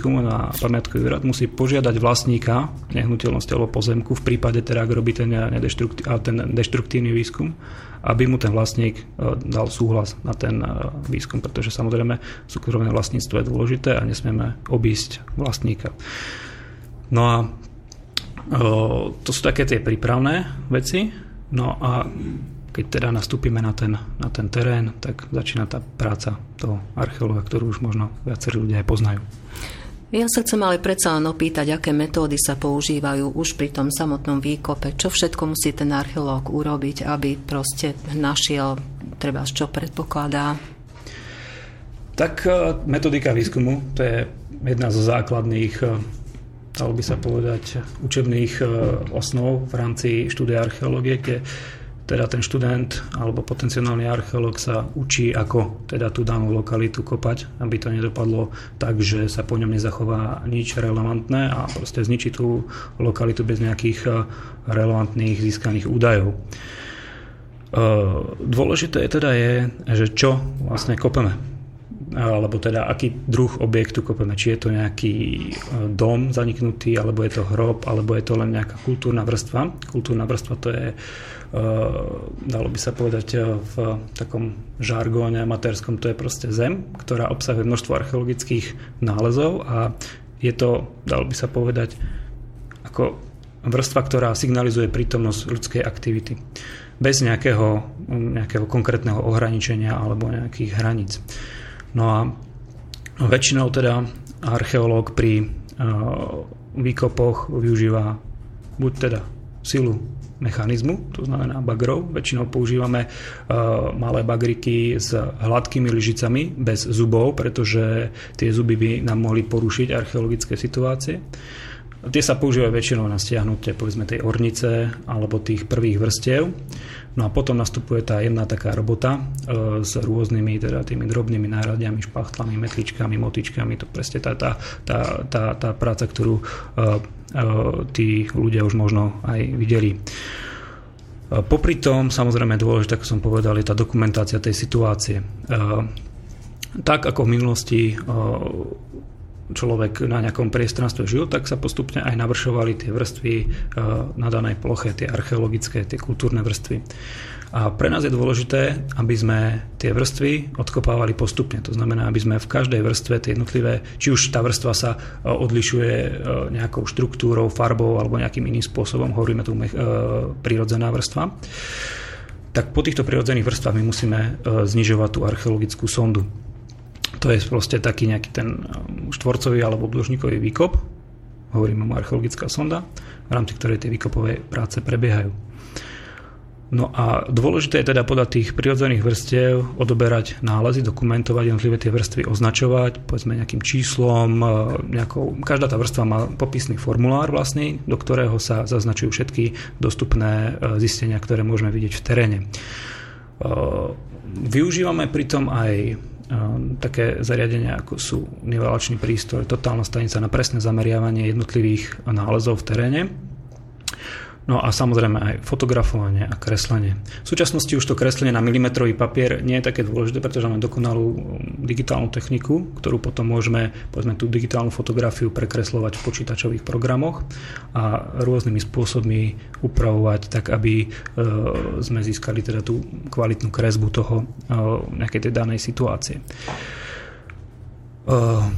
výskumu na pamiatkový úrad musí požiadať vlastníka nehnuteľnosti alebo pozemku v prípade teda, ak robí ten, ten deštruktívny výskum, aby mu ten vlastník e, dal súhlas na ten e, výskum, pretože samozrejme súkromné vlastníctvo je dôležité a nesmieme obísť vlastníka. No a to sú také tie prípravné veci. No a keď teda nastúpime na ten, na ten terén, tak začína tá práca toho archeológa, ktorú už možno viacerí ľudia aj poznajú. Ja sa chcem ale predsa len opýtať, aké metódy sa používajú už pri tom samotnom výkope. Čo všetko musí ten archeológ urobiť, aby proste našiel, treba čo predpokladá? Tak e, metodika výskumu, to je jedna zo základných e, dalo by sa povedať, učebných e, osnov v rámci štúdia archeológie, kde teda ten študent alebo potenciálny archeológ sa učí, ako teda tú danú lokalitu kopať, aby to nedopadlo tak, že sa po ňom nezachová nič relevantné a proste zničí tú lokalitu bez nejakých eh, relevantných získaných údajov. Eh, dôležité teda je, že čo vlastne kopeme alebo teda aký druh objektu kopeme. Či je to nejaký eh, dom zaniknutý, alebo je to hrob, alebo je to len nejaká kultúrna vrstva. Kultúrna vrstva to je Eh, dalo by sa povedať eh, v takom žargóne amatérskom, to je proste zem, ktorá obsahuje množstvo archeologických nálezov a je to, dalo by sa povedať, ako vrstva, ktorá signalizuje prítomnosť ľudskej aktivity. Bez nejakého, nejakého konkrétneho ohraničenia alebo nejakých hraníc. No a väčšinou teda archeológ pri uh, výkopoch využíva buď teda silu mechanizmu, to znamená bagrov. Väčšinou používame uh, malé bagriky s hladkými lyžicami bez zubov, pretože tie zuby by nám mohli porušiť archeologické situácie. Tie sa používajú väčšinou na stiahnutie povedzme tej ornice alebo tých prvých vrstiev. No a potom nastupuje tá jedna taká robota e, s rôznymi teda tými drobnými náradiami, špachtlami, metličkami, motičkami. To presne tá, tá, tá, tá, tá práca, ktorú e, e, tí ľudia už možno aj videli. E, popri tom, samozrejme dôležité, ako som povedal, je tá dokumentácia tej situácie. E, tak ako v minulosti e, človek na nejakom priestranstve žil, tak sa postupne aj navršovali tie vrstvy e, na danej ploche, tie archeologické, tie kultúrne vrstvy. A pre nás je dôležité, aby sme tie vrstvy odkopávali postupne. To znamená, aby sme v každej vrstve tie jednotlivé, či už tá vrstva sa e, odlišuje e, nejakou štruktúrou, farbou alebo nejakým iným spôsobom, hovoríme tu prírodzená vrstva, tak po týchto prirodzených vrstvách my musíme znižovať tú archeologickú sondu. To je proste taký nejaký ten um, štvorcový alebo obdĺžnikový výkop, hovoríme mu archeologická sonda, v rámci ktorej tie výkopové práce prebiehajú. No a dôležité je teda podľa tých prirodzených vrstiev odoberať nálezy, dokumentovať jednotlivé tie vrstvy, označovať, povedzme nejakým číslom, uh, nejakou, každá tá vrstva má popisný formulár vlastný, do ktorého sa zaznačujú všetky dostupné uh, zistenia, ktoré môžeme vidieť v teréne. Uh, využívame pritom aj také zariadenia, ako sú nivelačný prístroj, totálna stanica na presné zameriavanie jednotlivých nálezov v teréne. No a samozrejme aj fotografovanie a kreslenie. V súčasnosti už to kreslenie na milimetrový papier nie je také dôležité, pretože máme dokonalú um, digitálnu techniku, ktorú potom môžeme povedzme, tú digitálnu fotografiu prekreslovať v počítačových programoch a rôznymi spôsobmi upravovať tak, aby e, sme získali teda tú kvalitnú kresbu toho e, nejakej tej danej situácie.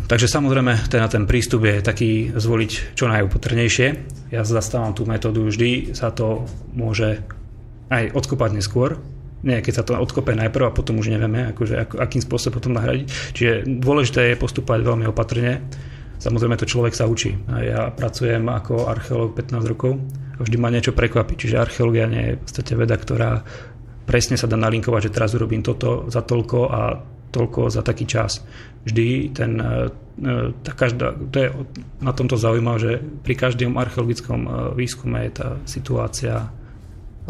Takže samozrejme ten, ten prístup je taký zvoliť čo najopatrnejšie. Ja zastávam tú metódu vždy, sa to môže aj odkopať neskôr, nie, keď sa to odkope najprv a potom už nevieme, akože, ako, akým spôsobom potom nahradiť. Čiže dôležité je postupovať veľmi opatrne. Samozrejme to človek sa učí. A ja pracujem ako archeológ 15 rokov a vždy ma niečo prekvapí. Čiže archeológia nie je v podstate veda, ktorá presne sa dá nalinkovať, že teraz urobím toto za toľko a toľko za taký čas. Vždy ten, e, e, tá každá, to je na tomto zaujímavé, že pri každom archeologickom e, výskume je tá situácia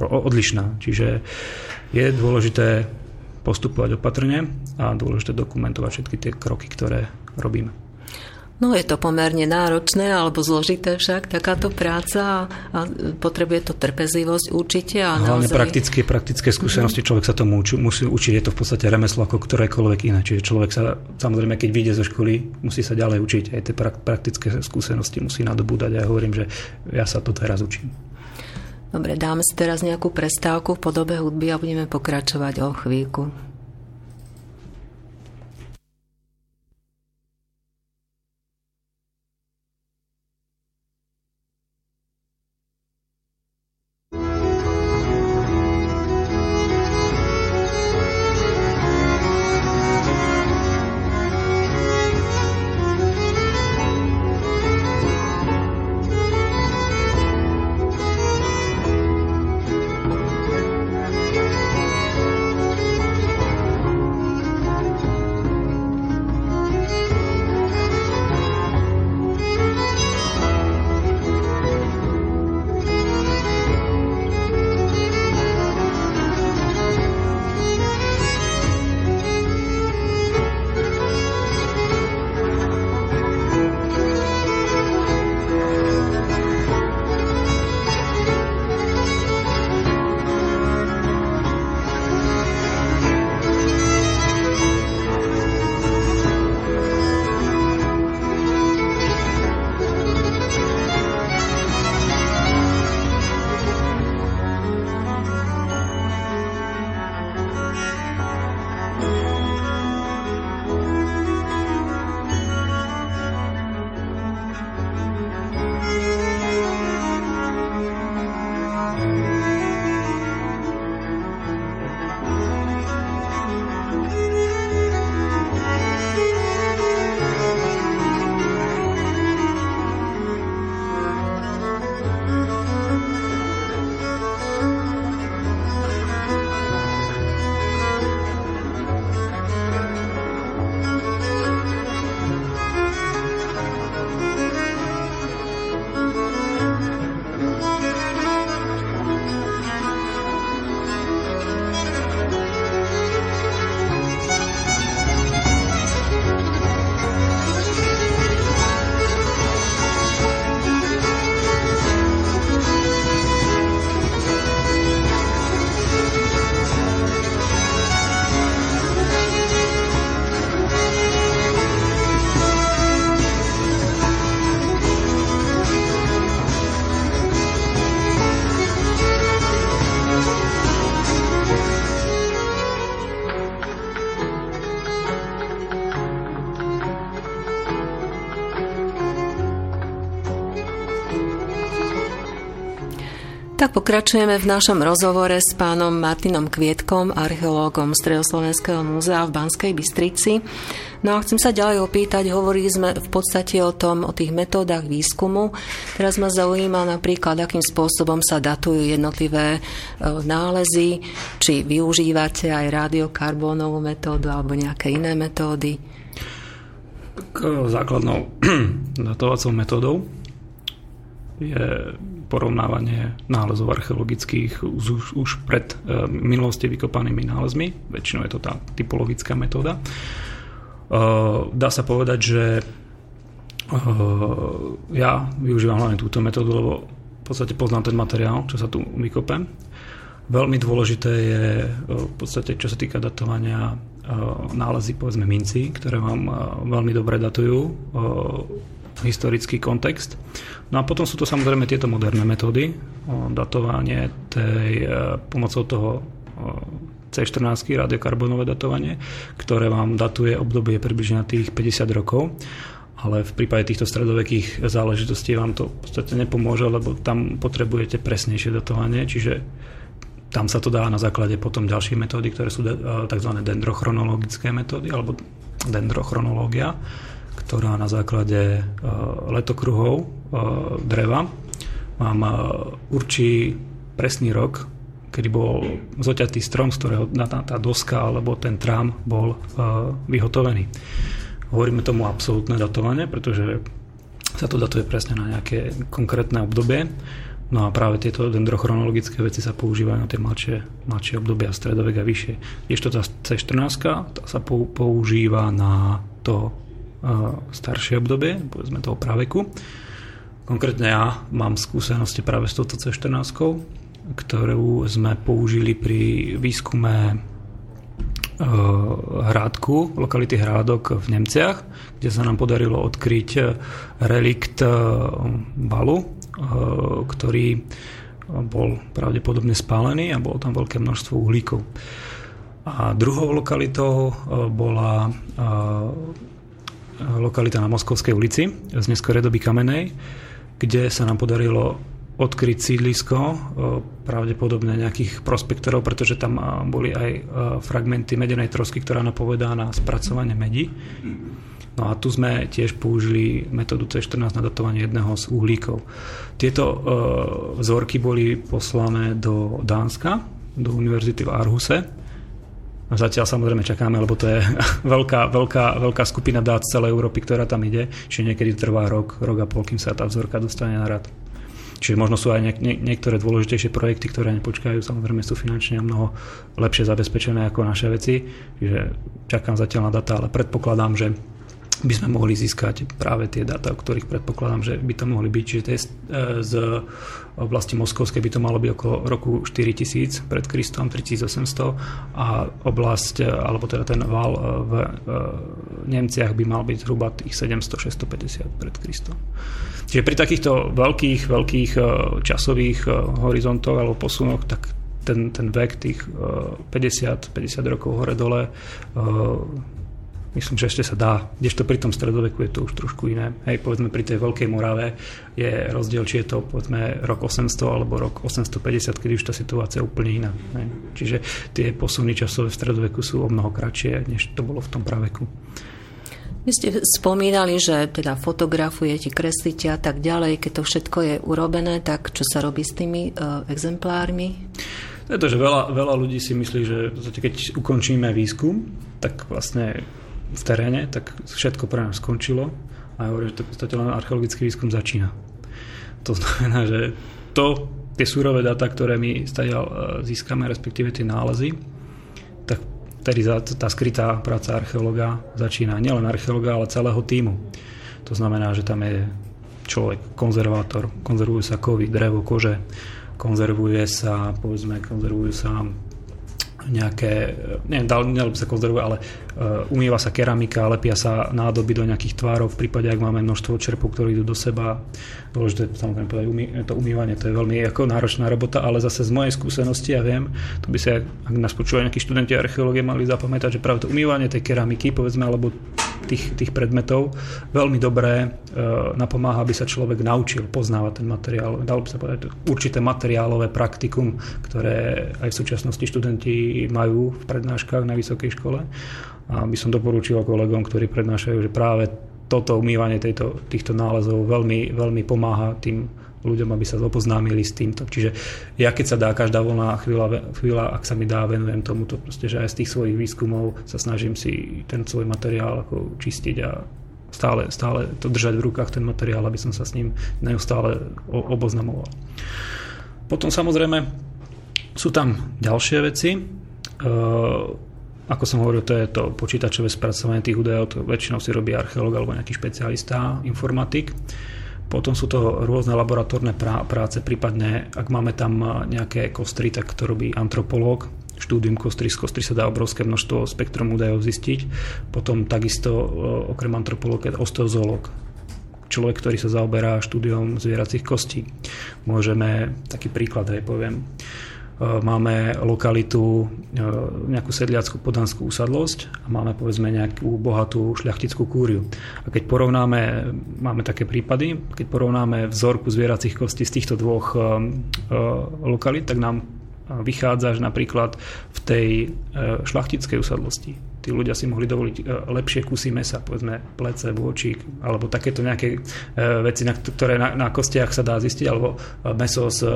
odlišná. Čiže je dôležité postupovať opatrne a dôležité dokumentovať všetky tie kroky, ktoré robíme. No je to pomerne náročné alebo zložité však takáto práca a potrebuje to trpezlivosť určite. A Hlavne naozaj... praktické, praktické skúsenosti, človek sa tomu učí, musí učiť, je to v podstate remeslo ako ktorékoľvek iné. Čiže človek sa, samozrejme, keď vyjde zo školy, musí sa ďalej učiť. Aj tie praktické skúsenosti musí nadobúdať. Ja hovorím, že ja sa to teraz učím. Dobre, dáme si teraz nejakú prestávku v podobe hudby a budeme pokračovať o chvíľku. Tak pokračujeme v našom rozhovore s pánom Martinom Kvietkom, archeológom Stredoslovenského múzea v Banskej Bystrici. No a chcem sa ďalej opýtať, hovorili sme v podstate o tom, o tých metódach výskumu. Teraz ma zaujíma napríklad, akým spôsobom sa datujú jednotlivé e, nálezy, či využívate aj radiokarbónovú metódu alebo nejaké iné metódy. Tak základnou datovacou metódou je porovnávanie nálezov archeologických už, už pred e, minulosti vykopanými nálezmi. Väčšinou je to tá typologická metóda. E, dá sa povedať, že e, ja využívam hlavne túto metódu, lebo v podstate poznám ten materiál, čo sa tu vykope. Veľmi dôležité je v podstate, čo sa týka datovania nálezy, povedzme minci, ktoré vám veľmi dobre datujú historický kontext. No a potom sú to samozrejme tieto moderné metódy, datovanie tej, e, pomocou toho C14, radiokarbonové datovanie, ktoré vám datuje obdobie približne na tých 50 rokov ale v prípade týchto stredovekých záležitostí vám to v podstate nepomôže, lebo tam potrebujete presnejšie datovanie, čiže tam sa to dá na základe potom ďalších metódy, ktoré sú e, tzv. dendrochronologické metódy alebo dendrochronológia ktorá na základe e, letokruhov e, dreva vám e, určí presný rok, kedy bol zoťatý strom, z ktorého tá doska alebo ten trám bol vyhotovený. Hovoríme tomu absolútne datovanie, pretože sa to datuje presne na nejaké konkrétne obdobie. No a práve tieto dendrochronologické veci sa používajú na tie mladšie, mladšie obdobia, stredovek a vyššie. Ešte tá C14 tá sa používa na to staršie obdobie, povedzme toho praveku. Konkrétne ja mám skúsenosti práve s touto C14, ktorú sme použili pri výskume Hrádku, lokality Hrádok v Nemciach, kde sa nám podarilo odkryť relikt balu, ktorý bol pravdepodobne spálený a bolo tam veľké množstvo uhlíkov. A druhou lokalitou bola lokalita na Moskovskej ulici z neskorej doby kamenej, kde sa nám podarilo odkryť sídlisko, e, pravdepodobne nejakých prospektorov, pretože tam e, boli aj e, fragmenty medenej trosky, ktorá napovedá na spracovanie medi. No a tu sme tiež použili metódu C14 na datovanie jedného z uhlíkov. Tieto vzorky boli poslané do Dánska, do univerzity v Aarhuse. Zatiaľ samozrejme čakáme, lebo to je veľká, veľká, veľká skupina dát z celej Európy, ktorá tam ide, čiže niekedy trvá rok, rok a pol, kým sa tá vzorka dostane na rad. Čiže možno sú aj niek- niektoré dôležitejšie projekty, ktoré nepočkajú, samozrejme sú finančne mnoho lepšie zabezpečené ako naše veci. Čiže čakám zatiaľ na data, ale predpokladám, že by sme mohli získať práve tie dáta, o ktorých predpokladám, že by to mohli byť. Čiže test z oblasti Moskovskej by to malo byť okolo roku 4000 pred Kristom, 3800 a oblasť, alebo teda ten val v Nemciach by mal byť zhruba tých 700-650 pred Kristom. Čiže pri takýchto veľkých, veľkých e, časových e, horizontoch alebo posunoch, tak ten, ten vek tých 50, e, 50 rokov hore-dole myslím, že ešte sa dá. Kdežto pri tom stredoveku je to už trošku iné. Hej, povedzme pri tej Veľkej Morave je rozdiel, či je to povedzme rok 800 alebo rok 850, kedy už tá situácia je úplne iná. Hej. Čiže tie posuny časové v stredoveku sú o mnoho kratšie, než to bolo v tom praveku. Vy ste spomínali, že teda fotografujete, kreslíte a tak ďalej. Keď to všetko je urobené, tak čo sa robí s tými uh, exemplármi? To je to, že veľa, veľa ľudí si myslí, že keď ukončíme výskum, tak vlastne v teréne, tak všetko pre nás skončilo. A ja hovorím, že to v podstate len archeologický výskum začína. To znamená, že to, tie súrové dáta, ktoré my stadiaľ e, získame, respektíve tie nálezy, tak Vtedy tá skrytá práca archeológa začína nielen archeológa, ale celého týmu. To znamená, že tam je človek, konzervátor, konzervujú sa kovy, drevo, kože, konzervuje sa, povedzme, konzervujú sa nejaké, neviem, by sa konzervuje, ale uh, umýva sa keramika, lepia sa nádoby do nejakých tvárov, v prípade, ak máme množstvo čerpov, ktoré idú do seba. Dôležité samozrejme povedať, umý, to umývanie, to je veľmi ako náročná robota, ale zase z mojej skúsenosti ja viem, to by sa, ak nás počúvajú nejakí študenti archeológie, mali zapamätať, že práve to umývanie tej keramiky, povedzme, alebo tých, tých predmetov veľmi dobré e, napomáha, aby sa človek naučil poznávať ten materiál. Dalo by sa povedať určité materiálové praktikum, ktoré aj v súčasnosti študenti majú v prednáškach na vysokej škole. A by som doporučil kolegom, ktorí prednášajú, že práve toto umývanie tejto, týchto nálezov veľmi, veľmi pomáha tým ľuďom, aby sa oboznámili s týmto. Čiže ja keď sa dá, každá voľná chvíľa, chvíľa, ak sa mi dá, venujem tomuto, proste, že aj z tých svojich výskumov sa snažím si ten svoj materiál ako čistiť a stále, stále to držať v rukách, ten materiál, aby som sa s ním neustále oboznamoval. Potom samozrejme sú tam ďalšie veci. E, ako som hovoril, to je to počítačové spracovanie tých údajov, to väčšinou si robí archeológ alebo nejaký špecialista, informatik. Potom sú to rôzne laboratórne práce, prípadne ak máme tam nejaké kostry, tak to robí antropológ, štúdium kostry. Z kostry sa dá obrovské množstvo spektrum údajov zistiť. Potom takisto okrem antropológa je osteozológ, človek, ktorý sa zaoberá štúdiom zvieracích kostí. Môžeme, taký príklad aj poviem, máme lokalitu, e, nejakú sedliackú podanskú usadlosť a máme povedzme nejakú bohatú šľachtickú kúriu. A keď porovnáme, máme také prípady, keď porovnáme vzorku zvieracích kostí z týchto dvoch e, lokalit, tak nám vychádza, že napríklad v tej šlachtickej usadlosti tí ľudia si mohli dovoliť e, lepšie kusy mesa, povedzme plece, bôčik, alebo takéto nejaké e, veci, na, ktoré na, na kostiach sa dá zistiť, alebo e, meso z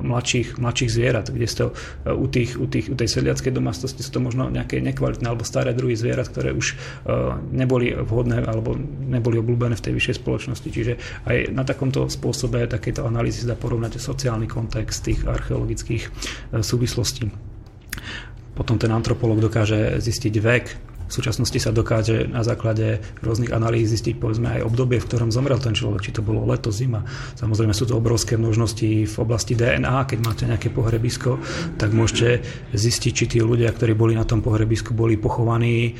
mladších, mladších zvierat, kde to u, tých, u, tých, u tej sedliackej domácnosti sú to možno nejaké nekvalitné alebo staré druhy zvierat, ktoré už neboli vhodné alebo neboli obľúbené v tej vyššej spoločnosti. Čiže aj na takomto spôsobe takéto analýzy sa dá porovnať sociálny kontext tých archeologických súvislostí. Potom ten antropolog dokáže zistiť vek súčasnosti sa dokáže na základe rôznych analýz zistiť povedzme aj obdobie, v ktorom zomrel ten človek, či to bolo leto, zima. Samozrejme sú to obrovské množnosti v oblasti DNA, keď máte nejaké pohrebisko, tak môžete zistiť, či tí ľudia, ktorí boli na tom pohrebisku, boli pochovaní,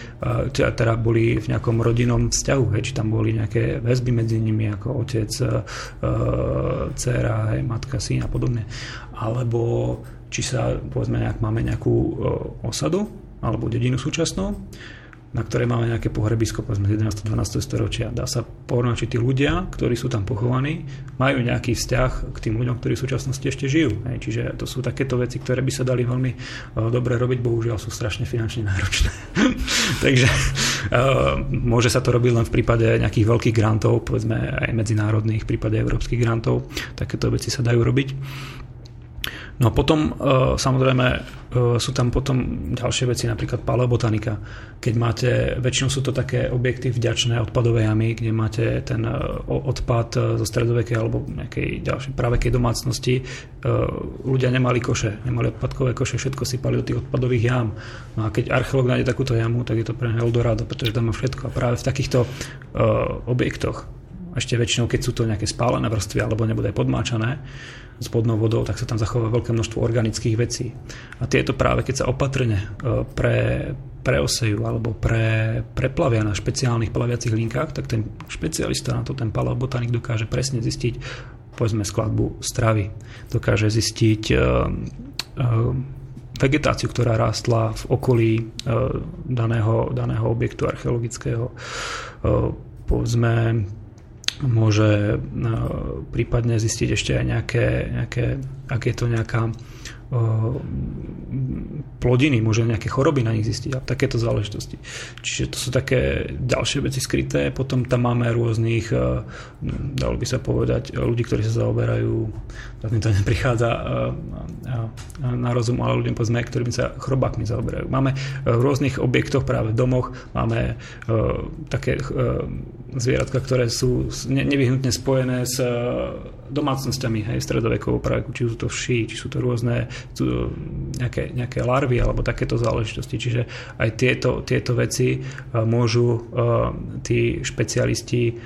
teda boli v nejakom rodinnom vzťahu, hej, či tam boli nejaké väzby medzi nimi, ako otec, dcera, matka, syn a podobne. Alebo či sa, povedzme, nejak, máme nejakú osadu alebo dedinu súčasnú, na ktorej máme nejaké pohrebisko povedzme 11. 12. storočia. Dá sa porovnať, či tí ľudia, ktorí sú tam pochovaní, majú nejaký vzťah k tým ľuďom, ktorí v súčasnosti ešte žijú. Hej. Čiže to sú takéto veci, ktoré by sa dali veľmi uh, dobre robiť, bohužiaľ sú strašne finančne náročné. Takže uh, môže sa to robiť len v prípade nejakých veľkých grantov, povedzme aj medzinárodných, v prípade európskych grantov. Takéto veci sa dajú robiť. No a potom e, samozrejme e, sú tam potom ďalšie veci, napríklad paleobotanika. Keď máte, väčšinou sú to také objekty vďačné odpadové jamy, kde máte ten e, odpad zo stredovekej alebo nejakej ďalšej pravekej domácnosti. Ľudia nemali koše, nemali odpadkové koše, všetko sypali do tých odpadových jam. No a keď archeológ nájde takúto jamu, tak je to pre Eldorado, pretože tam má všetko. A práve v takýchto objektoch, ešte väčšinou, keď sú to nejaké spálené vrstvy alebo nebude aj podmáčané, s podnou vodou, tak sa tam zachová veľké množstvo organických vecí. A tieto práve, keď sa opatrne e, pre, preosejú alebo pre, preplavia na špeciálnych plaviacich linkách, tak ten špecialista na to, ten paleobotanik dokáže presne zistiť povedzme skladbu stravy. Dokáže zistiť uh, uh, vegetáciu, ktorá rástla v okolí uh, daného, daného objektu archeologického. Uh, povedzme môže prípadne zistiť ešte aj nejaké, nejaké ak je to nejaká plodiny, môže nejaké choroby na nich zistiť a takéto záležitosti. Čiže to sú také ďalšie veci skryté. Potom tam máme rôznych, dalo by sa povedať, ľudí, ktorí sa zaoberajú, teraz mi to neprichádza na rozum, ale ľudia, povedzme, ktorými sa chrobákmi zaoberajú. Máme v rôznych objektoch, práve v domoch, máme také zvieratka, ktoré sú nevyhnutne spojené s domácnosťami, hej, stredovekovou praveku, či sú to vši, či sú to rôzne nejaké, nejaké larvy alebo takéto záležitosti. Čiže aj tieto, tieto veci uh, môžu uh, tí špecialisti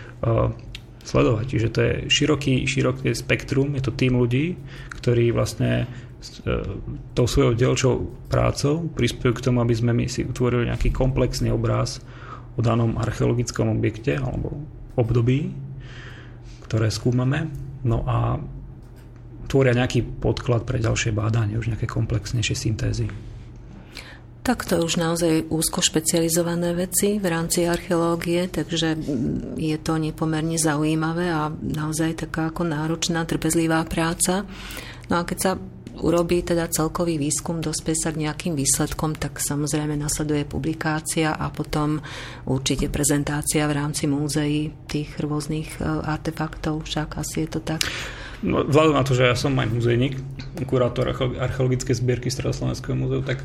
sledovať. Čiže to je široký, široké spektrum, je to tým ľudí, ktorí vlastne tou svojou dielčou prácou prispiejú k tomu, aby sme my si utvorili nejaký komplexný obraz o danom archeologickom objekte alebo období, ktoré skúmame. No a tvoria nejaký podklad pre ďalšie bádanie, už nejaké komplexnejšie syntézy. Tak to už naozaj úzko špecializované veci v rámci archeológie, takže je to nepomerne zaujímavé a naozaj taká ako náročná, trpezlivá práca. No a keď sa urobí teda celkový výskum, dospie sa k nejakým výsledkom, tak samozrejme nasleduje publikácia a potom určite prezentácia v rámci múzeí tých rôznych e, artefaktov, však asi je to tak. No, vzhľadom na to, že ja som aj muzejník, kurátor archeologické zbierky Stredoslovenského múzeu, tak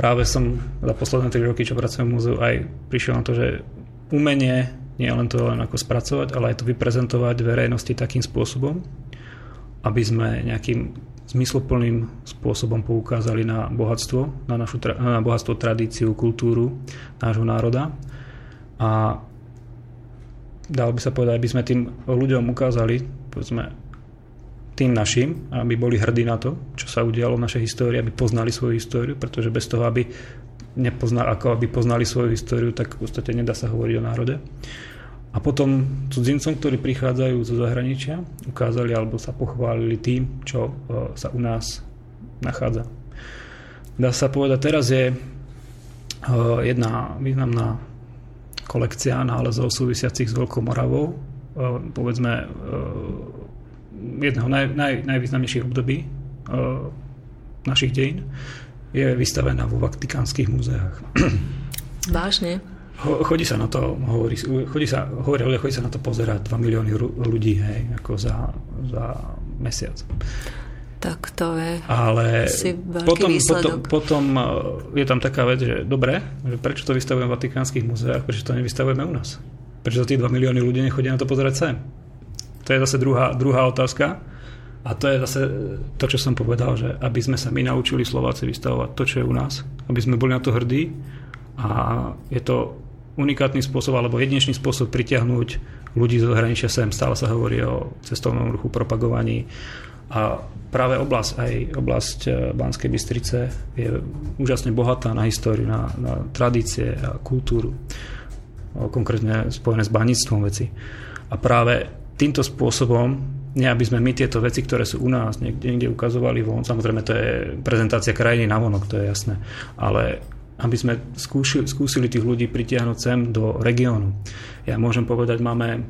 práve som za posledné 3 roky, čo pracujem v múzeu, aj prišiel na to, že umenie nie len to len ako spracovať, ale aj to vyprezentovať verejnosti takým spôsobom, aby sme nejakým zmysloplným spôsobom poukázali na bohatstvo, na, našu, na bohatstvo, tradíciu, kultúru nášho národa. A dalo by sa povedať, aby sme tým ľuďom ukázali, povedzme, tým našim, aby boli hrdí na to, čo sa udialo v našej histórii, aby poznali svoju históriu, pretože bez toho, aby, nepoznali, ako aby poznali svoju históriu, tak v podstate nedá sa hovoriť o národe. A potom cudzincom, ktorí prichádzajú zo zahraničia, ukázali alebo sa pochválili tým, čo e, sa u nás nachádza. Dá sa povedať, teraz je e, jedna významná kolekcia nálezov súvisiacich s Veľkou Moravou, e, povedzme jedného naj, naj, najvýznamnejších období uh, našich dejín je vystavená vo vatikánskych múzeách. Vážne? Chodí sa na to, hovorí, chodí sa, hovorí, chodí sa na to pozerať 2 milióny ľudí, hej, ako za, za mesiac. Tak to je Ale potom, potom, potom je tam taká vec, že dobre, že prečo to vystavujeme v vatikánskych múzeách, prečo to nevystavujeme u nás? Prečo tí 2 milióny ľudí nechodia na to pozerať sem? To je zase druhá, druhá otázka. A to je zase to, čo som povedal, že aby sme sa my naučili Slováci vystavovať to, čo je u nás, aby sme boli na to hrdí A je to unikátny spôsob alebo jedinečný spôsob pritiahnuť ľudí zo zahraničia sem. Stále sa hovorí o cestovnom ruchu, propagovaní. A práve oblasť, aj oblasť e, Banskej Bystrice je úžasne bohatá na históriu, na, na tradície a kultúru. Konkrétne spojené s baníctvom veci. A práve týmto spôsobom, nie aby sme my tieto veci, ktoré sú u nás niekde, niekde ukazovali von, samozrejme to je prezentácia krajiny na vonok, to je jasné, ale aby sme skúšili, skúsili tých ľudí pritiahnuť sem do regiónu. Ja môžem povedať, máme,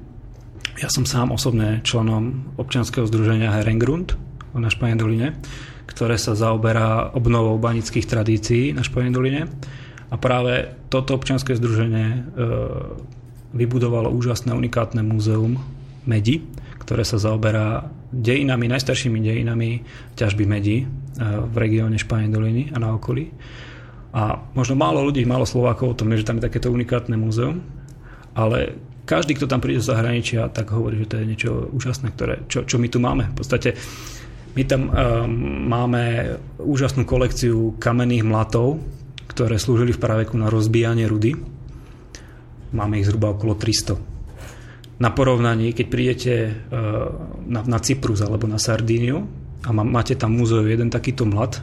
ja som sám osobne členom občianskeho združenia Herengrund na Španie doline, ktoré sa zaoberá obnovou banických tradícií na Španie doline. A práve toto občianske združenie e, vybudovalo úžasné unikátne múzeum Medi, ktoré sa zaoberá dejinami, najstaršími dejinami ťažby medi e, v regióne Španie doliny a na okolí. A možno málo ľudí, málo Slovákov o tom že tam je takéto unikátne múzeum, ale každý, kto tam príde z zahraničia, tak hovorí, že to je niečo úžasné, ktoré, čo, čo my tu máme. V podstate my tam um, máme úžasnú kolekciu kamenných mlatov, ktoré slúžili v praveku na rozbijanie rudy. Máme ich zhruba okolo 300. Na porovnaní, keď prídete uh, na, na Cyprus alebo na Sardíniu a máte tam múzeu jeden takýto mlat,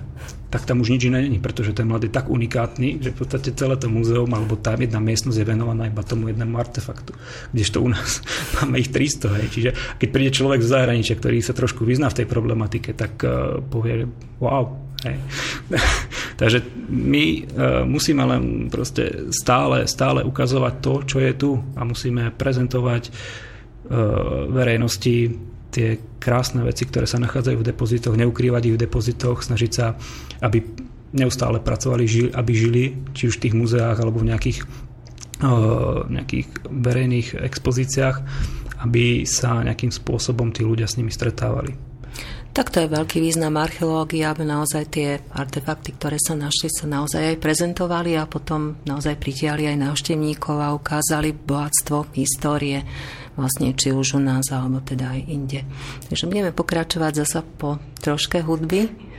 tak tam už nič iné není, pretože ten mlad je tak unikátny, že v podstate celé to múzeum alebo tá jedna miestnosť je venovaná iba tomu jednému artefaktu. Kdežto u nás máme ich 300. Hej. Čiže keď príde človek z zahraničia, ktorý sa trošku vyzná v tej problematike, tak uh, povie, wow. Hej. Takže my uh, musíme len proste stále, stále ukazovať to, čo je tu a musíme prezentovať uh, verejnosti tie krásne veci, ktoré sa nachádzajú v depozitoch, neukrývať ich v depozitoch, snažiť sa, aby neustále pracovali, aby žili, či už v tých muzeách alebo v nejakých, nejakých verejných expozíciách, aby sa nejakým spôsobom tí ľudia s nimi stretávali. Tak to je veľký význam archeológie, aby naozaj tie artefakty, ktoré sa našli, sa naozaj aj prezentovali a potom naozaj pritiahli aj návštevníkov a ukázali bohatstvo histórie vlastne či už u nás, alebo teda aj inde. Takže budeme pokračovať zasa po troške hudby.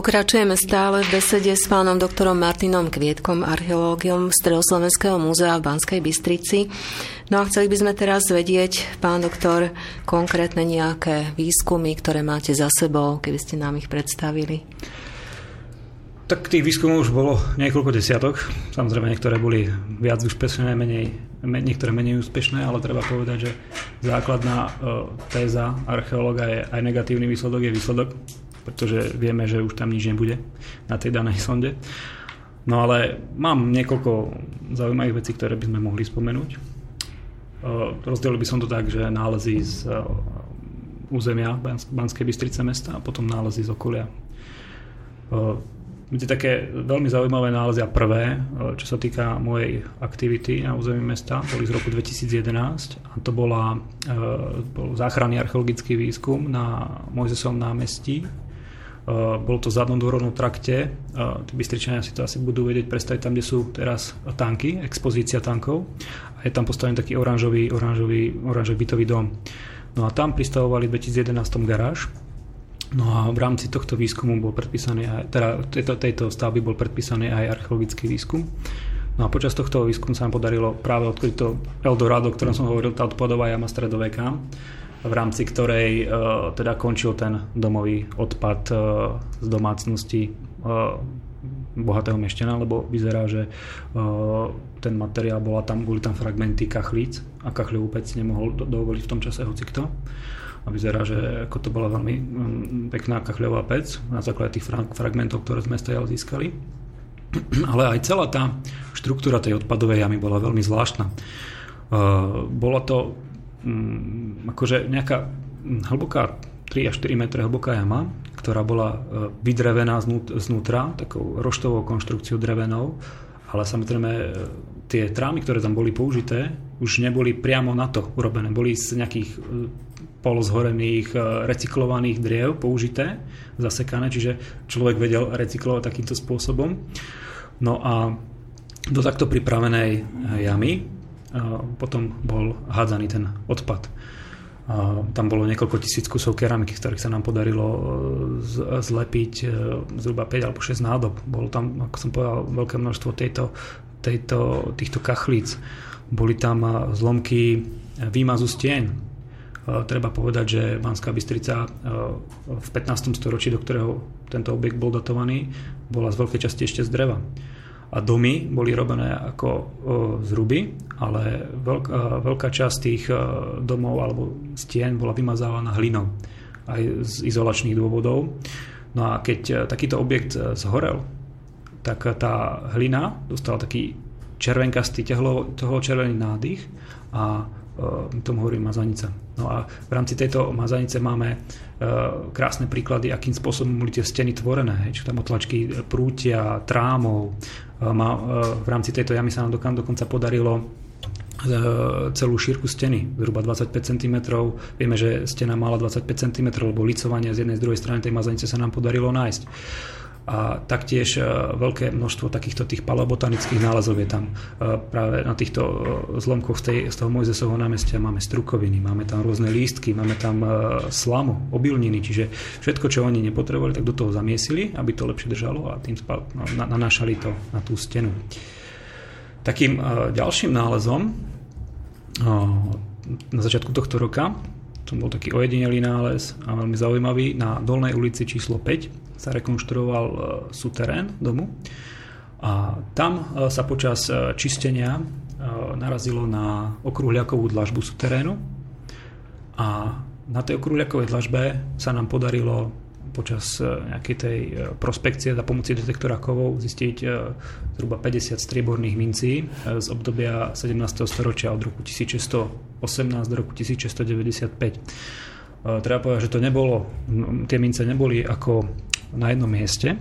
Pokračujeme stále v besede s pánom doktorom Martinom Kvietkom, archeológiom Stredoslovenského múzea v Banskej Bystrici. No a chceli by sme teraz vedieť, pán doktor, konkrétne nejaké výskumy, ktoré máte za sebou, keby ste nám ich predstavili. Tak tých výskumov už bolo niekoľko desiatok. Samozrejme, niektoré boli viac úspešné, menej, niektoré menej úspešné, ale treba povedať, že základná e, téza archeológa je aj negatívny výsledok, je výsledok pretože vieme, že už tam nič nebude na tej danej sonde. No ale mám niekoľko zaujímavých vecí, ktoré by sme mohli spomenúť. Rozdelil by som to tak, že nálezy z územia Banskej Bystrice mesta a potom nálezy z okolia. Bude také veľmi zaujímavé nálezy a prvé, čo sa týka mojej aktivity na území mesta, boli z roku 2011 a to bola, bol záchranný archeologický výskum na Mojzesovom námestí Eh, bol to v zadnom dvorovnom trakte. Eh, tí Bystričania si to asi budú vedieť predstaviť tam, kde sú teraz tanky, expozícia tankov. A je tam postavený taký oranžový, oranžový, oranžový bytový dom. No a tam pristavovali v 2011 garáž. No a v rámci tohto výskumu bol predpísaný aj, teda tejto, tejto stavby bol predpísaný aj archeologický výskum. No a počas tohto výskumu sa nám podarilo práve odkryť to Eldorado, o ktorom som hovoril, tá odpadová jama stredoveka v rámci ktorej uh, teda končil ten domový odpad uh, z domácnosti uh, bohatého meštena, lebo vyzerá, že ten materiál bola tam, boli tam fragmenty kachlíc a kachľovú pec nemohol do, dovoliť v tom čase hocikto. A vyzerá, že ako to bola veľmi pekná kachľová pec na základe tých fra- fragmentov, ktoré sme stajal získali. Ale aj celá tá štruktúra tej odpadovej jamy bola veľmi zvláštna. Bola to akože nejaká hlboká 3 až 4 metre hlboká jama, ktorá bola e, vydrevená znútra, takou roštovou konštrukciou drevenou, ale samozrejme e, tie trámy, ktoré tam boli použité, už neboli priamo na to urobené. Boli z nejakých e, polozhorených, recyklovaných driev použité, zasekané, čiže človek vedel recyklovať takýmto spôsobom. No a do takto pripravenej jamy potom bol hádzaný ten odpad. Tam bolo niekoľko tisíc kusov keramiky, ktorých sa nám podarilo e, zlepiť e, zhruba 5 alebo 6 nádob. Bolo tam, ako som povedal, veľké množstvo tejto, tejto, týchto kachlíc. Boli tam e, zlomky výmazu stien. Treba povedať, že Banská Bystrica v 15. storočí, do ktorého tento objekt bol datovaný, bola z veľkej časti ešte z dreva a domy boli robené ako z ruby, ale veľká, veľká časť tých domov alebo stien bola vymazávaná hlinou aj z izolačných dôvodov. No a keď takýto objekt zhorel, tak tá hlina dostala taký červenkastý toho červený nádych a my tomu hovorím mazanica. No a v rámci tejto mazanice máme krásne príklady, akým spôsobom boli tie steny tvorené. Hej, tam otlačky prútia, trámov, má, e, v rámci tejto jamy sa nám dokonca podarilo e, celú šírku steny, zhruba 25 cm. Vieme, že stena mala 25 cm, lebo licovanie z jednej z druhej strany tej mazanice sa nám podarilo nájsť. A taktiež e, veľké množstvo takýchto tých paleobotanických nálezov je tam. Práve na týchto zlomkoch z, tej, z toho Mojzesovho námestia máme strukoviny, máme tam rôzne lístky, máme tam slamu, obilniny, čiže všetko, čo oni nepotrebovali, tak do toho zamiesili, aby to lepšie držalo a tým no, nanášali to na tú stenu. Takým ďalším nálezom na začiatku tohto roka to bol taký ojedinelý nález a veľmi zaujímavý. Na Dolnej ulici číslo 5 sa rekonštruoval e, suterén domu a tam e, sa počas e, čistenia narazilo na okruhľakovú dlažbu suterénu a na tej okruhľakovej dlažbe sa nám podarilo počas nejakej tej prospekcie za pomoci detektora kovov zistiť zhruba 50 strieborných mincí z obdobia 17. storočia od roku 1600 18 do roku 1695. Treba povedať, že to nebolo, tie mince neboli ako na jednom mieste,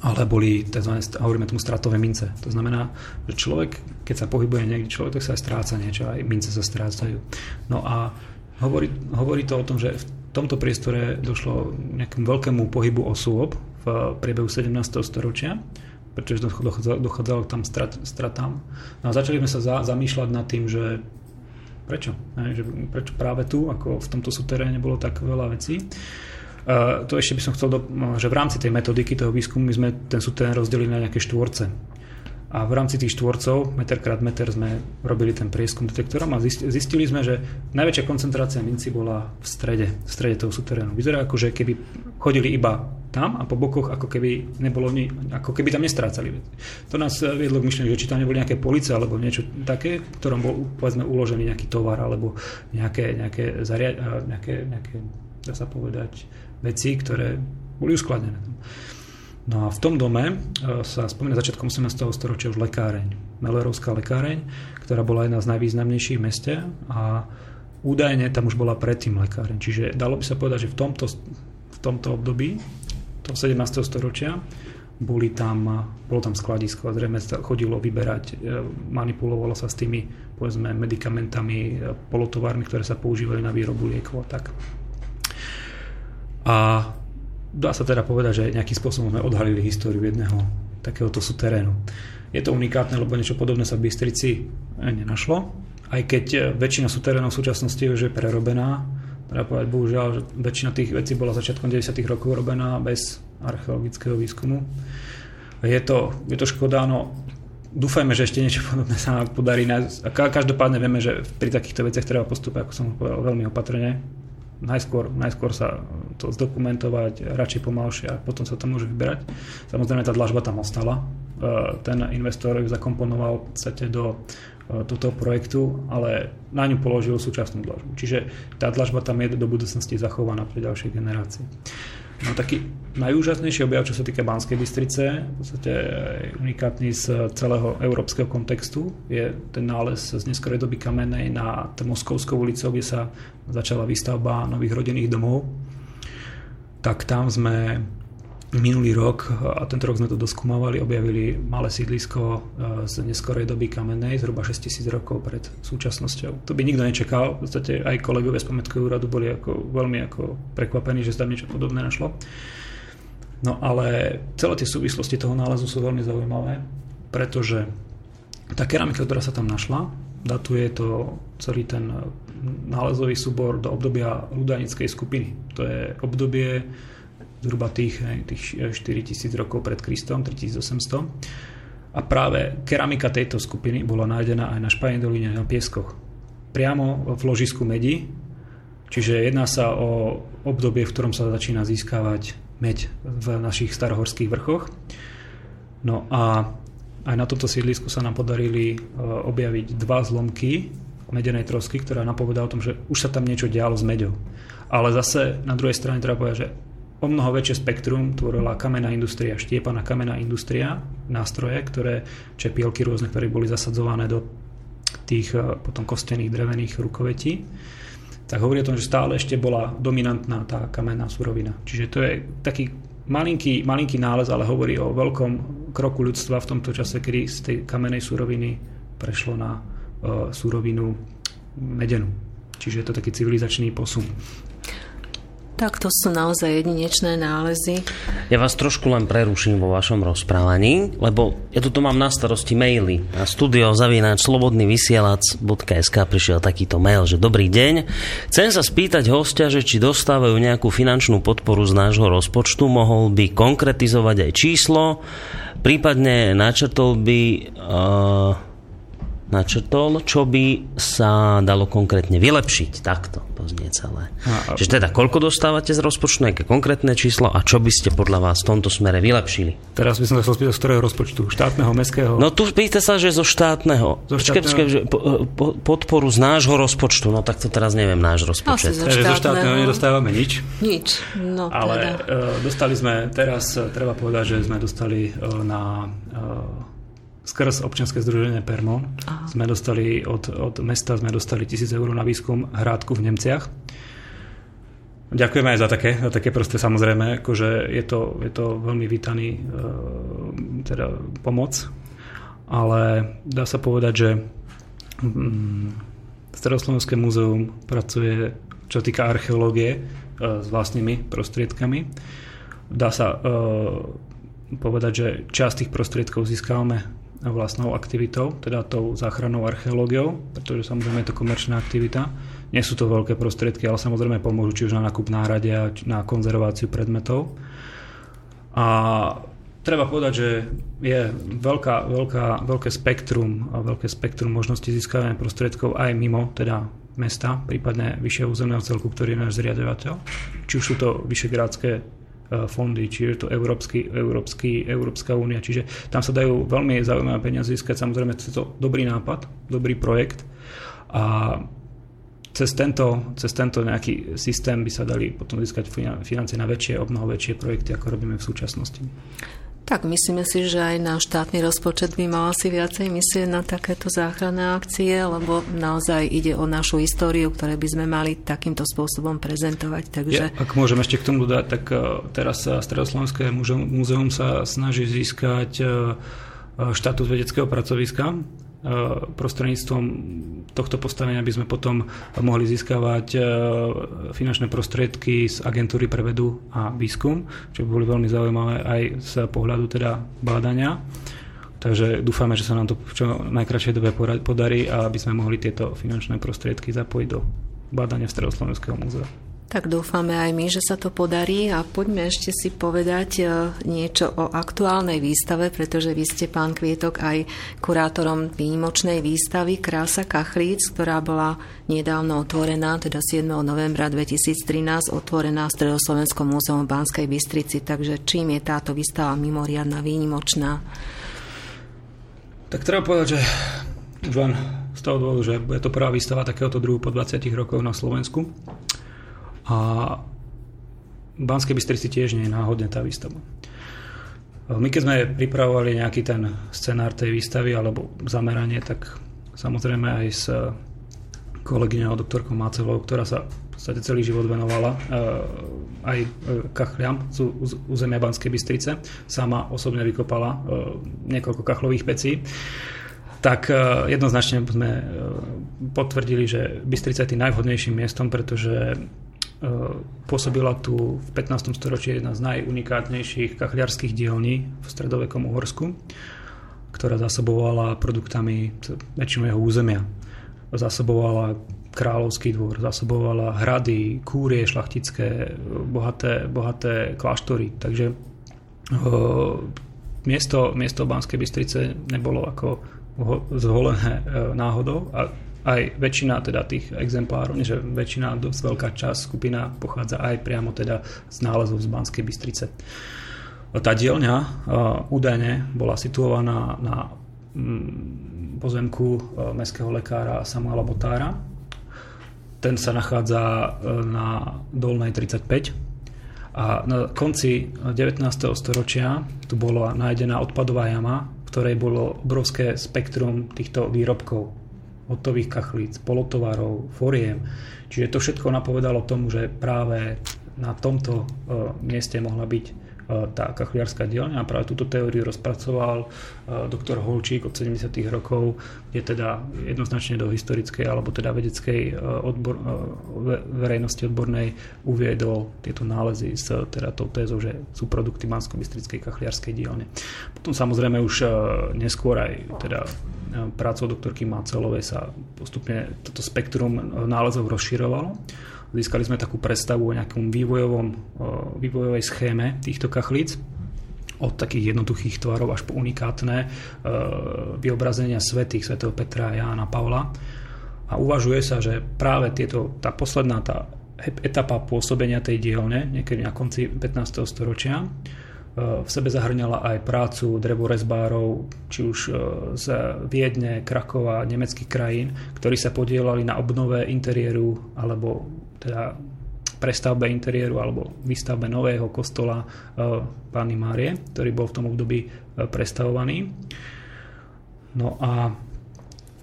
ale boli tzv. hovoríme tomu stratové mince. To znamená, že človek, keď sa pohybuje niekde, človek, tak sa aj stráca niečo, aj mince sa strácajú. No a hovorí, hovorí to o tom, že v tomto priestore došlo nejakému veľkému pohybu osôb v priebehu 17. storočia, pretože dochádzalo k tam strat, stratám. No a začali sme sa za, zamýšľať nad tým, že Prečo? Že prečo práve tu, ako v tomto súteréne bolo tak veľa vecí. To ešte by som chcel, do, že v rámci tej metodiky toho výskumu my sme ten súterén rozdelili na nejaké štvorce. A v rámci tých štvorcov, meter krát meter, sme robili ten prieskum detektorom a zistili sme, že najväčšia koncentrácia minci bola v strede, v strede toho súterénu. Vyzerá ako, že keby chodili iba tam a po bokoch, ako keby nebolo ako keby tam nestrácali. To nás viedlo k myšleniu, že či tam neboli nejaké police alebo niečo také, v ktorom bol povedzme uložený nejaký tovar alebo nejaké, nejaké, zariad, nejaké, nejaké dá sa povedať, veci, ktoré boli uskladnené. No a v tom dome e, sa spomína začiatkom 18. storočia už lekáreň, Mellerovská lekáreň, ktorá bola jedna z najvýznamnejších v meste a údajne tam už bola predtým lekáreň. Čiže dalo by sa povedať, že v tomto, v tomto období, toho 17. storočia, boli tam, bolo tam skladisko a zrejme sa chodilo vyberať, e, manipulovalo sa s tými povedzme medikamentami, e, polotovármi, ktoré sa používajú na výrobu liekov a tak. A dá sa teda povedať, že nejakým spôsobom sme odhalili históriu jedného takéhoto suterénu. Je to unikátne, lebo niečo podobné sa v Bystrici nenašlo. Aj keď e, väčšina suterénov v súčasnosti už je prerobená, teda povedať, bohužiaľ, že väčšina tých vecí bola začiatkom 90. rokov robená bez archeologického výskumu. Je to, je to škoda, no dúfajme, že ešte niečo podobné sa nám podarí. A každopádne vieme, že pri takýchto veciach treba postupovať, ako som povedal, veľmi opatrne najskôr, najskôr sa to zdokumentovať, radšej pomalšie a potom sa to môže vyberať. Samozrejme tá dlažba tam ostala. E, ten investor ju zakomponoval v podstate do e, tohto projektu, ale na ňu položil súčasnú dlažbu. Čiže tá dlažba tam je do budúcnosti zachovaná pre ďalšie generácie. No taký najúžasnejší objav, čo sa týka Banskej Bystrice, v podstate unikátny z celého európskeho kontextu, je ten nález z neskorej doby kamenej na Moskovskou ulicou, kde sa začala výstavba nových rodinných domov. Tak tam sme minulý rok, a tento rok sme to doskúmavali, objavili malé sídlisko e, z neskorej doby kamennej, zhruba 6000 rokov pred súčasnosťou. To by nikto nečakal, v podstate aj kolegovia z pamätkového úradu boli ako, veľmi ako prekvapení, že sa tam niečo podobné našlo. No ale celé tie súvislosti toho nálezu sú veľmi zaujímavé, pretože tá keramika, ktorá sa tam našla, datuje to celý ten nálezový súbor do obdobia ľudanickej skupiny. To je obdobie zhruba tých, tých 4000 rokov pred Kristom, 3800. A práve keramika tejto skupiny bola nájdená aj na Špajnej doline na pieskoch. Priamo v ložisku medi, čiže jedná sa o obdobie, v ktorom sa začína získavať meď v našich starohorských vrchoch. No a aj na tomto sídlisku sa nám podarili e, objaviť dva zlomky medenej trosky, ktorá napovedá o tom, že už sa tam niečo dialo s meďou. Ale zase na druhej strane treba povedať, že o mnoho väčšie spektrum tvorila kamenná industria, štiepaná kamenná industria, nástroje, ktoré, čepielky rôzne, ktoré boli zasadzované do tých eh, potom kostených drevených rukovetí, tak hovorí o tom, že stále ešte bola dominantná tá kamenná surovina. Čiže to je taký malinký, malinký nález, ale hovorí o veľkom kroku ľudstva v tomto čase, kedy z tej kamenej suroviny prešlo na uh, surovinu medenú. Čiže je to taký civilizačný posun. Tak to sú naozaj jedinečné nálezy. Ja vás trošku len preruším vo vašom rozprávaní, lebo ja tu mám na starosti maily. Na studio zavínač slobodnyvysielac.sk prišiel takýto mail, že dobrý deň. Chcem sa spýtať hostia, že či dostávajú nejakú finančnú podporu z nášho rozpočtu, mohol by konkretizovať aj číslo, prípadne načrtol by... Uh, načrtol, čo by sa dalo konkrétne vylepšiť. Takto to znie celé. A, Čiže teda, koľko dostávate z rozpočtu, nejaké konkrétne číslo a čo by ste podľa vás v tomto smere vylepšili? Teraz by som sa chcel spýtať, z ktorého rozpočtu? Štátneho, mestského? No tu pýta sa, že zo štátneho. Zo štátneho? Počkej, že po, po, podporu z nášho rozpočtu, no tak to teraz neviem, náš rozpočet. Zo štátneho. zo štátneho nedostávame nič. Nič, no Ale teda. uh, dostali sme, teraz uh, treba povedať, že sme dostali uh, na skrz občianske združenie Permon Aha. sme dostali od, od mesta sme dostali 1000 eur na výskum hrádku v Nemciach. Ďakujeme aj za také, za také proste samozrejme, akože je to, je to veľmi vítaný e, teda pomoc, ale dá sa povedať, že mm, Staroslovenské múzeum pracuje, čo týka archeológie, e, s vlastnými prostriedkami. Dá sa e, povedať, že časť tých prostriedkov získávame vlastnou aktivitou, teda tou záchrannou archeológiou, pretože samozrejme je to komerčná aktivita. Nie sú to veľké prostriedky, ale samozrejme pomôžu či už na nákup náradia, na konzerváciu predmetov. A treba povedať, že je veľká, veľká, veľké spektrum a veľké spektrum možností získavania prostriedkov aj mimo teda mesta, prípadne vyššieho územného celku, ktorý je náš zriadovateľ. Či už sú to vyšegrádske fondy, či je to Európsky, Európsky, Európska únia. Čiže tam sa dajú veľmi zaujímavé peniaze získať. Samozrejme, je to dobrý nápad, dobrý projekt a cez tento, cez tento nejaký systém by sa dali potom získať financie na väčšie, o mnoho väčšie projekty, ako robíme v súčasnosti. Tak myslíme si, že aj na štátny rozpočet by mal asi viacej myslieť na takéto záchranné akcie, lebo naozaj ide o našu históriu, ktoré by sme mali takýmto spôsobom prezentovať. Takže... Ja, ak môžem ešte k tomu dať, tak uh, teraz Stredoslovenské múzeum sa snaží získať uh, štatút vedeckého pracoviska E, prostredníctvom tohto postavenia by sme potom mohli získavať e, finančné prostriedky z agentúry pre vedu a výskum, čo by boli veľmi zaujímavé aj z pohľadu teda bádania. Takže dúfame, že sa nám to v čo najkračšej dobe podarí a aby sme mohli tieto finančné prostriedky zapojiť do bádania Stredoslovenského múzea. Tak dúfame aj my, že sa to podarí a poďme ešte si povedať e, niečo o aktuálnej výstave, pretože vy ste, pán Kvietok, aj kurátorom výnimočnej výstavy Krása Kachlíc, ktorá bola nedávno otvorená, teda 7. novembra 2013, otvorená v Stredoslovenskom múzeum v Banskej Bystrici. Takže čím je táto výstava mimoriadná, výnimočná? Tak treba povedať, že už len z toho dôvodu, že je to prvá výstava takéhoto druhu po 20 rokoch na Slovensku. A v Banskej Bystrici tiež nie je náhodne tá výstava. My keď sme pripravovali nejaký ten scenár tej výstavy alebo zameranie, tak samozrejme aj s kolegyňou doktorkou Mácevou, ktorá sa v podstate celý život venovala eh, aj eh, kachliam z územia Banskej Bystrice. Sama osobne vykopala niekoľko kachlových pecí tak jednoznačne sme potvrdili, že Bystrica je tým najvhodnejším miestom, pretože pôsobila tu v 15. storočí jedna z najunikátnejších kachliarských dielní v stredovekom Uhorsku, ktorá zásobovala produktami väčšinu jeho územia. Zásobovala kráľovský dvor, zásobovala hrady, kúrie šlachtické, bohaté, bohaté kláštory. Takže uh, miesto, miesto Banskej Bystrice nebolo ako zvolené uh, náhodou a aj väčšina teda tých exemplárov, že väčšina, dosť veľká časť skupina pochádza aj priamo teda z nálezov z Banskej Bystrice. Tá dielňa uh, údajne bola situovaná na mm, pozemku uh, mestského lekára Samuela Botára. Ten sa nachádza uh, na Dolnej 35 a na konci 19. storočia tu bola nájdená odpadová jama, v ktorej bolo obrovské spektrum týchto výrobkov hotových kachlíc, polotovarov, foriem. Čiže to všetko napovedalo tomu, že práve na tomto e, mieste mohla byť tá kachliarská dielňa a práve túto teóriu rozpracoval doktor Holčík od 70. rokov, kde teda jednoznačne do historickej alebo teda vedeckej odbor, verejnosti odbornej uviedol tieto nálezy s teda tou tézou, že sú produkty Mansko-Bystrickej kachliarskej dielne. Potom samozrejme už neskôr aj teda prácou doktorky Macelovej sa postupne toto spektrum nálezov rozširovalo Získali sme takú predstavu o nejakom vývojovom, vývojovej schéme týchto kachlíc od takých jednoduchých tvarov až po unikátne vyobrazenia svetých, svätého Petra, Jána, Pavla. A uvažuje sa, že práve tieto, tá posledná tá etapa pôsobenia tej dielne, niekedy na konci 15. storočia, v sebe zahrňala aj prácu drevorezbárov, či už z Viedne, Krakova, nemeckých krajín, ktorí sa podielali na obnove interiéru alebo teda prestavbe interiéru alebo výstavbe nového kostola e, Pány Márie, ktorý bol v tom období e, prestavovaný. No a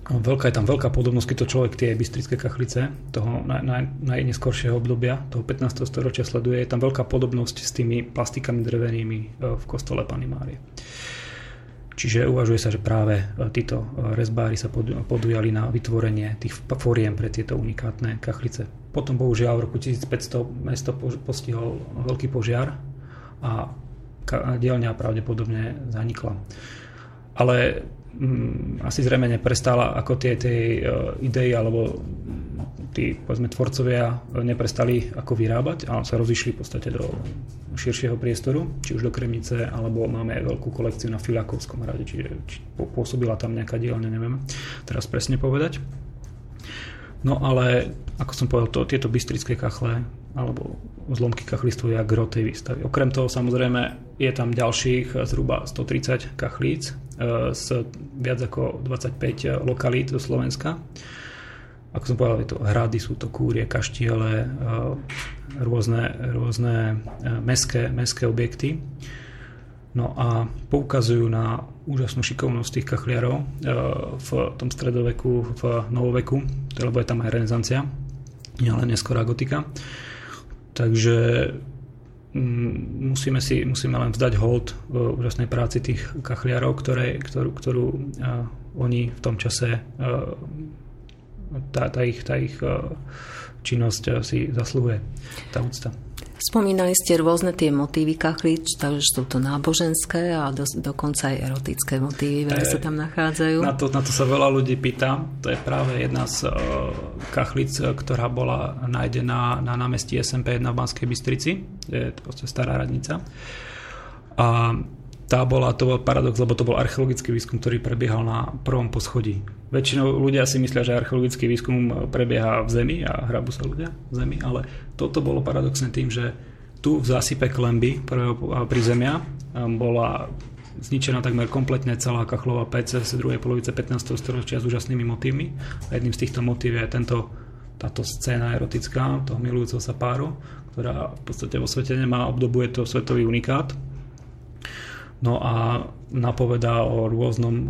veľká je tam veľká podobnosť, keď to človek tie bystrické kachlice toho naj, naj, najneskoršieho obdobia, toho 15. storočia sleduje, je tam veľká podobnosť s tými plastikami drevenými e, v kostole Pany Márie. Čiže uvažuje sa, že práve títo rezbári sa podujali na vytvorenie tých foriem pre tieto unikátne kachlice. Potom bohužiaľ v roku 1500 mesto postihol veľký požiar a dielňa pravdepodobne zanikla. Ale mm, asi zrejme neprestala ako tie, tie idei alebo tí povedzme, tvorcovia neprestali ako vyrábať a sa rozišli v podstate do širšieho priestoru, či už do Kremnice, alebo máme veľkú kolekciu na Filakovskom rade, čiže či pôsobila tam nejaká dielňa, neviem teraz presne povedať. No ale, ako som povedal, to, tieto bystrické kachle alebo zlomky kachlistvo je gro tej výstavy. Okrem toho samozrejme je tam ďalších zhruba 130 kachlíc z e, viac ako 25 lokalít do Slovenska. Ako som povedal, je to hrady, sú to kúrie, kaštiele, e, rôzne, rôzne meské, meské objekty. No a poukazujú na úžasnú šikovnosť tých kachliarov v tom stredoveku, v novoveku, lebo je tam aj renesancia, nielen neskorá gotika. Takže musíme, si, musíme len vzdať hold v úžasnej práci tých kachliarov, ktoré, ktorú, ktorú uh, oni v tom čase uh, tá, tá ich, tá ich činnosť si zasluhuje, tá úcta. Spomínali ste rôzne tie motívy kachlíč, takže sú to náboženské a do, dokonca aj erotické motívy, ktoré sa tam nachádzajú. Na to, na to sa veľa ľudí pýta. To je práve jedna z uh, kachlíc, ktorá bola nájdená na námestí SMP 1 v Banskej Bystrici. Je to stará radnica. A tá bola, to bol paradox, lebo to bol archeologický výskum, ktorý prebiehal na prvom poschodí. Väčšinou ľudia si myslia, že archeologický výskum prebieha v zemi a hrabu sa ľudia v zemi, ale toto bolo paradoxné tým, že tu v zásype Klemby pri zemia um, bola zničená takmer kompletne celá kachlová pec z druhej polovice 15. storočia s úžasnými motívmi. A jedným z týchto motív je tento, táto scéna erotická, toho milujúceho sa páru, ktorá v podstate vo svete nemá, obdobuje to svetový unikát No a napovedá o rôznom e,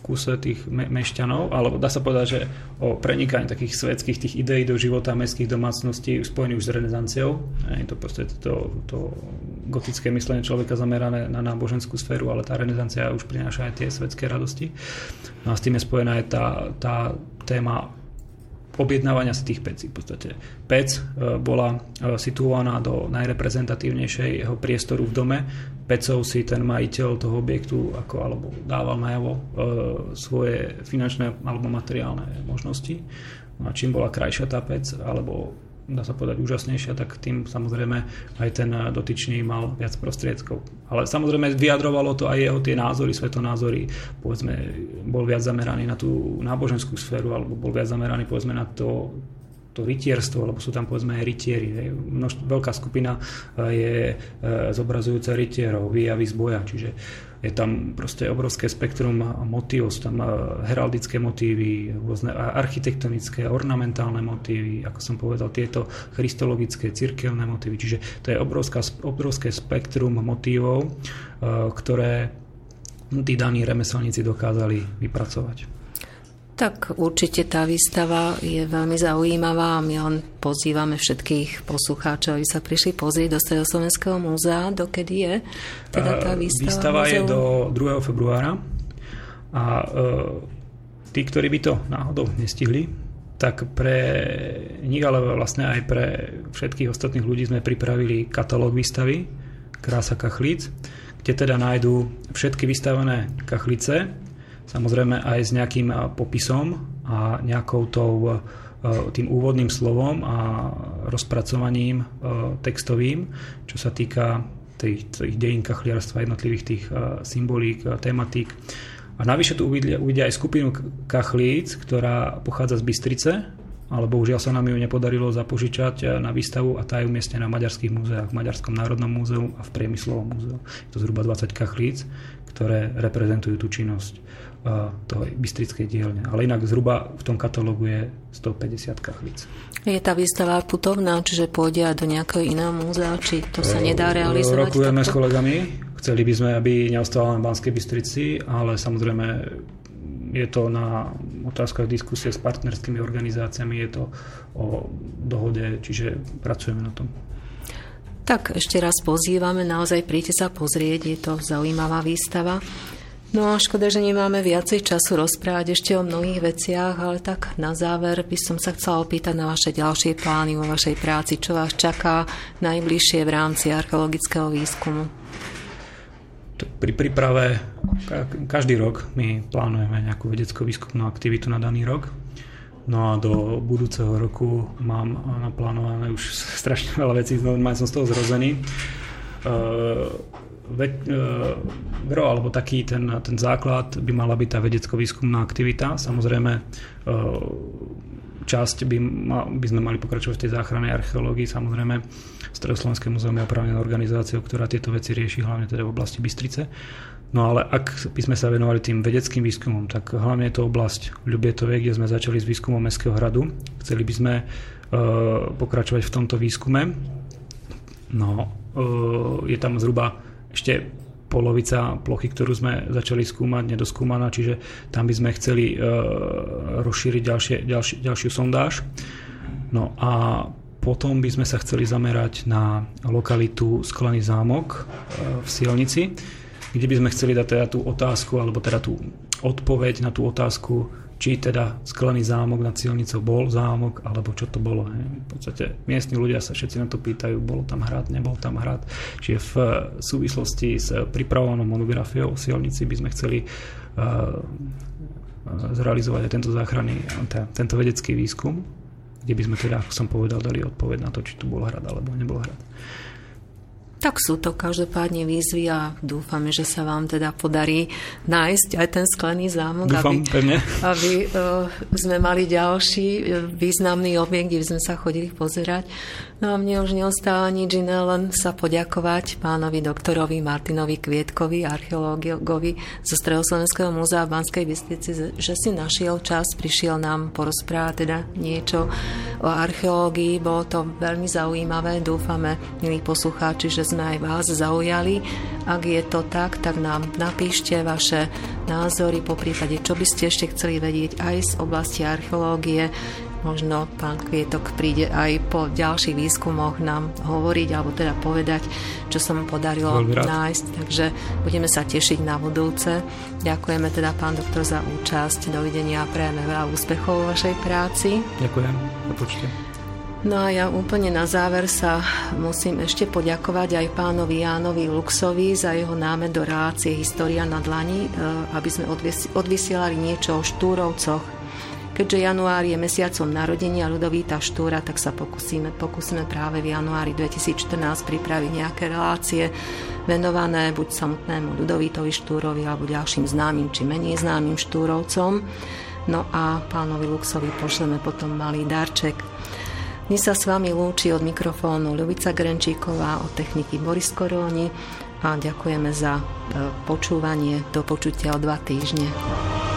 vkuse tých mešťanov, alebo dá sa povedať, že o prenikaní takých svetských tých ideí do života mestských domácností spojených už s renesanciou. Je to proste to, to gotické myslenie človeka zamerané na náboženskú sféru, ale tá renesancia už prináša aj tie svetské radosti. No a s tým je spojená aj tá, tá téma objednávania si tých pecí. V podstate pec e, bola e, situovaná do najreprezentatívnejšieho priestoru v dome. Pecov si ten majiteľ toho objektu ako, alebo dával najavo e, svoje finančné alebo materiálne možnosti. No a čím bola krajšia tá pec, alebo dá sa povedať, úžasnejšia, tak tým samozrejme aj ten dotyčný mal viac prostriedkov. Ale samozrejme vyjadrovalo to aj jeho tie názory, svetonázory, povedzme, bol viac zameraný na tú náboženskú sféru, alebo bol viac zameraný povedzme na to, to rytierstvo, lebo sú tam povedzme aj rytieri. Množ, veľká skupina je e, zobrazujúca rytierov, výjavy z boja, čiže je tam proste obrovské spektrum motív, sú tam eh, heraldické motívy, rôzne architektonické, ornamentálne motívy, ako som povedal, tieto christologické, cirkevné motívy. Čiže to je obrovská, obrovské spektrum motívov, eh, ktoré tí daní remeselníci dokázali vypracovať. Tak určite tá výstava je veľmi zaujímavá a my len pozývame všetkých poslucháčov, aby sa prišli pozrieť do Slovenského múzea. Dokedy je teda tá výstava? Výstava je do 2. februára a e, tí, ktorí by to náhodou nestihli, tak pre nich, ale vlastne aj pre všetkých ostatných ľudí sme pripravili katalóg výstavy Krása kachlíc, kde teda nájdú všetky vystavené kachlice, samozrejme aj s nejakým popisom a nejakou tou, tým úvodným slovom a rozpracovaním textovým, čo sa týka tých, tých dejín kachliarstva, jednotlivých tých symbolík, tematík. A navyše tu uvidia, uvidia aj skupinu kachlíc, ktorá pochádza z Bystrice, ale bohužiaľ sa nám ju nepodarilo zapožičať na výstavu a tá je umiestnená v maďarských múzeách, v Maďarskom národnom múzeu a v Priemyslovom múzeu. Je to zhruba 20 kachlíc, ktoré reprezentujú tú činnosť toho bystrickej dielne. Ale inak zhruba v tom katalógu je 150 kachlíc. Je tá výstava putovná, čiže pôjde do nejakého iného múzea, či to sa nedá realizovať? Rokujeme takto? s kolegami. Chceli by sme, aby neostala na Banskej Bystrici, ale samozrejme je to na otázkach diskusie s partnerskými organizáciami, je to o dohode, čiže pracujeme na tom. Tak ešte raz pozývame, naozaj príďte sa pozrieť, je to zaujímavá výstava. No a škoda, že nemáme viacej času rozprávať ešte o mnohých veciach, ale tak na záver by som sa chcela opýtať na vaše ďalšie plány vo vašej práci, čo vás čaká najbližšie v rámci archeologického výskumu. Pri príprave každý rok my plánujeme nejakú vedecko-výskumnú aktivitu na daný rok. No a do budúceho roku mám naplánované už strašne veľa vecí, normálne som z toho zrozený. Ve, uh, gro, alebo taký ten, ten základ by mala byť tá vedecko-výskumná aktivita. Samozrejme, uh, časť by, ma, by sme mali pokračovať v tej záchrannej archeológii. Samozrejme, Stredoslovenské múzeum je opravnenou organizáciou, ktorá tieto veci rieši, hlavne teda v oblasti Bystrice. No ale ak by sme sa venovali tým vedeckým výskumom, tak hlavne je to oblasť Ľubietovej, kde sme začali s výskumom Mestského hradu. Chceli by sme uh, pokračovať v tomto výskume. No, uh, je tam zhruba ešte polovica plochy, ktorú sme začali skúmať, nedoskúmaná, čiže tam by sme chceli uh, rozšíriť ďalšie, ďalši, ďalšiu sondáž. No a potom by sme sa chceli zamerať na lokalitu Sklený zámok uh, v Sielnici, kde by sme chceli dať teda tú otázku, alebo teda tú odpoveď na tú otázku, či teda sklený zámok nad silnicou bol zámok, alebo čo to bolo. V podstate miestni ľudia sa všetci na to pýtajú, bol tam hrad, nebol tam hrad. Čiže v súvislosti s pripravovanou monografiou o silnici by sme chceli uh, zrealizovať aj tento záchranný, tento vedecký výskum, kde by sme teda, ako som povedal, dali odpoveď na to, či tu bol hrad alebo nebol hrad. Tak sú to každopádne výzvy a dúfame, že sa vám teda podarí nájsť aj ten sklený zámok, Dúfam, aby, pevne. aby uh, sme mali ďalší e, významný objekt, kde sme sa chodili pozerať. No a mne už neostáva nič iné, len sa poďakovať pánovi doktorovi Martinovi Kvietkovi, archeológovi zo Stredoslovenského múzea v Banskej Bystrici, že si našiel čas, prišiel nám porozprávať teda niečo o archeológii. Bolo to veľmi zaujímavé. Dúfame, milí poslucháči, že sme aj vás zaujali. Ak je to tak, tak nám napíšte vaše názory, po prípade, čo by ste ešte chceli vedieť aj z oblasti archeológie možno pán Kvietok príde aj po ďalších výskumoch nám hovoriť alebo teda povedať, čo sa mu podarilo nájsť. Takže budeme sa tešiť na budúce. Ďakujeme teda pán doktor za účasť. Dovidenia a prejeme veľa úspechov vo vašej práci. Ďakujem za počte. No a ja úplne na záver sa musím ešte poďakovať aj pánovi Jánovi Luxovi za jeho námed do relácie História na dlani, eh, aby sme odvysielali niečo o Štúrovcoch, Keďže január je mesiacom narodenia Ľudovíta Štúra, tak sa pokúsime, pokúsime práve v januári 2014 pripraviť nejaké relácie venované buď samotnému Ľudovítovi Štúrovi alebo ďalším známym či menej známym Štúrovcom. No a pánovi Luxovi pošleme potom malý darček. Dnes sa s vami lúči od mikrofónu Ľubica Grenčíková, od techniky Boris Koróni a ďakujeme za e, počúvanie. Do počutia o dva týždne.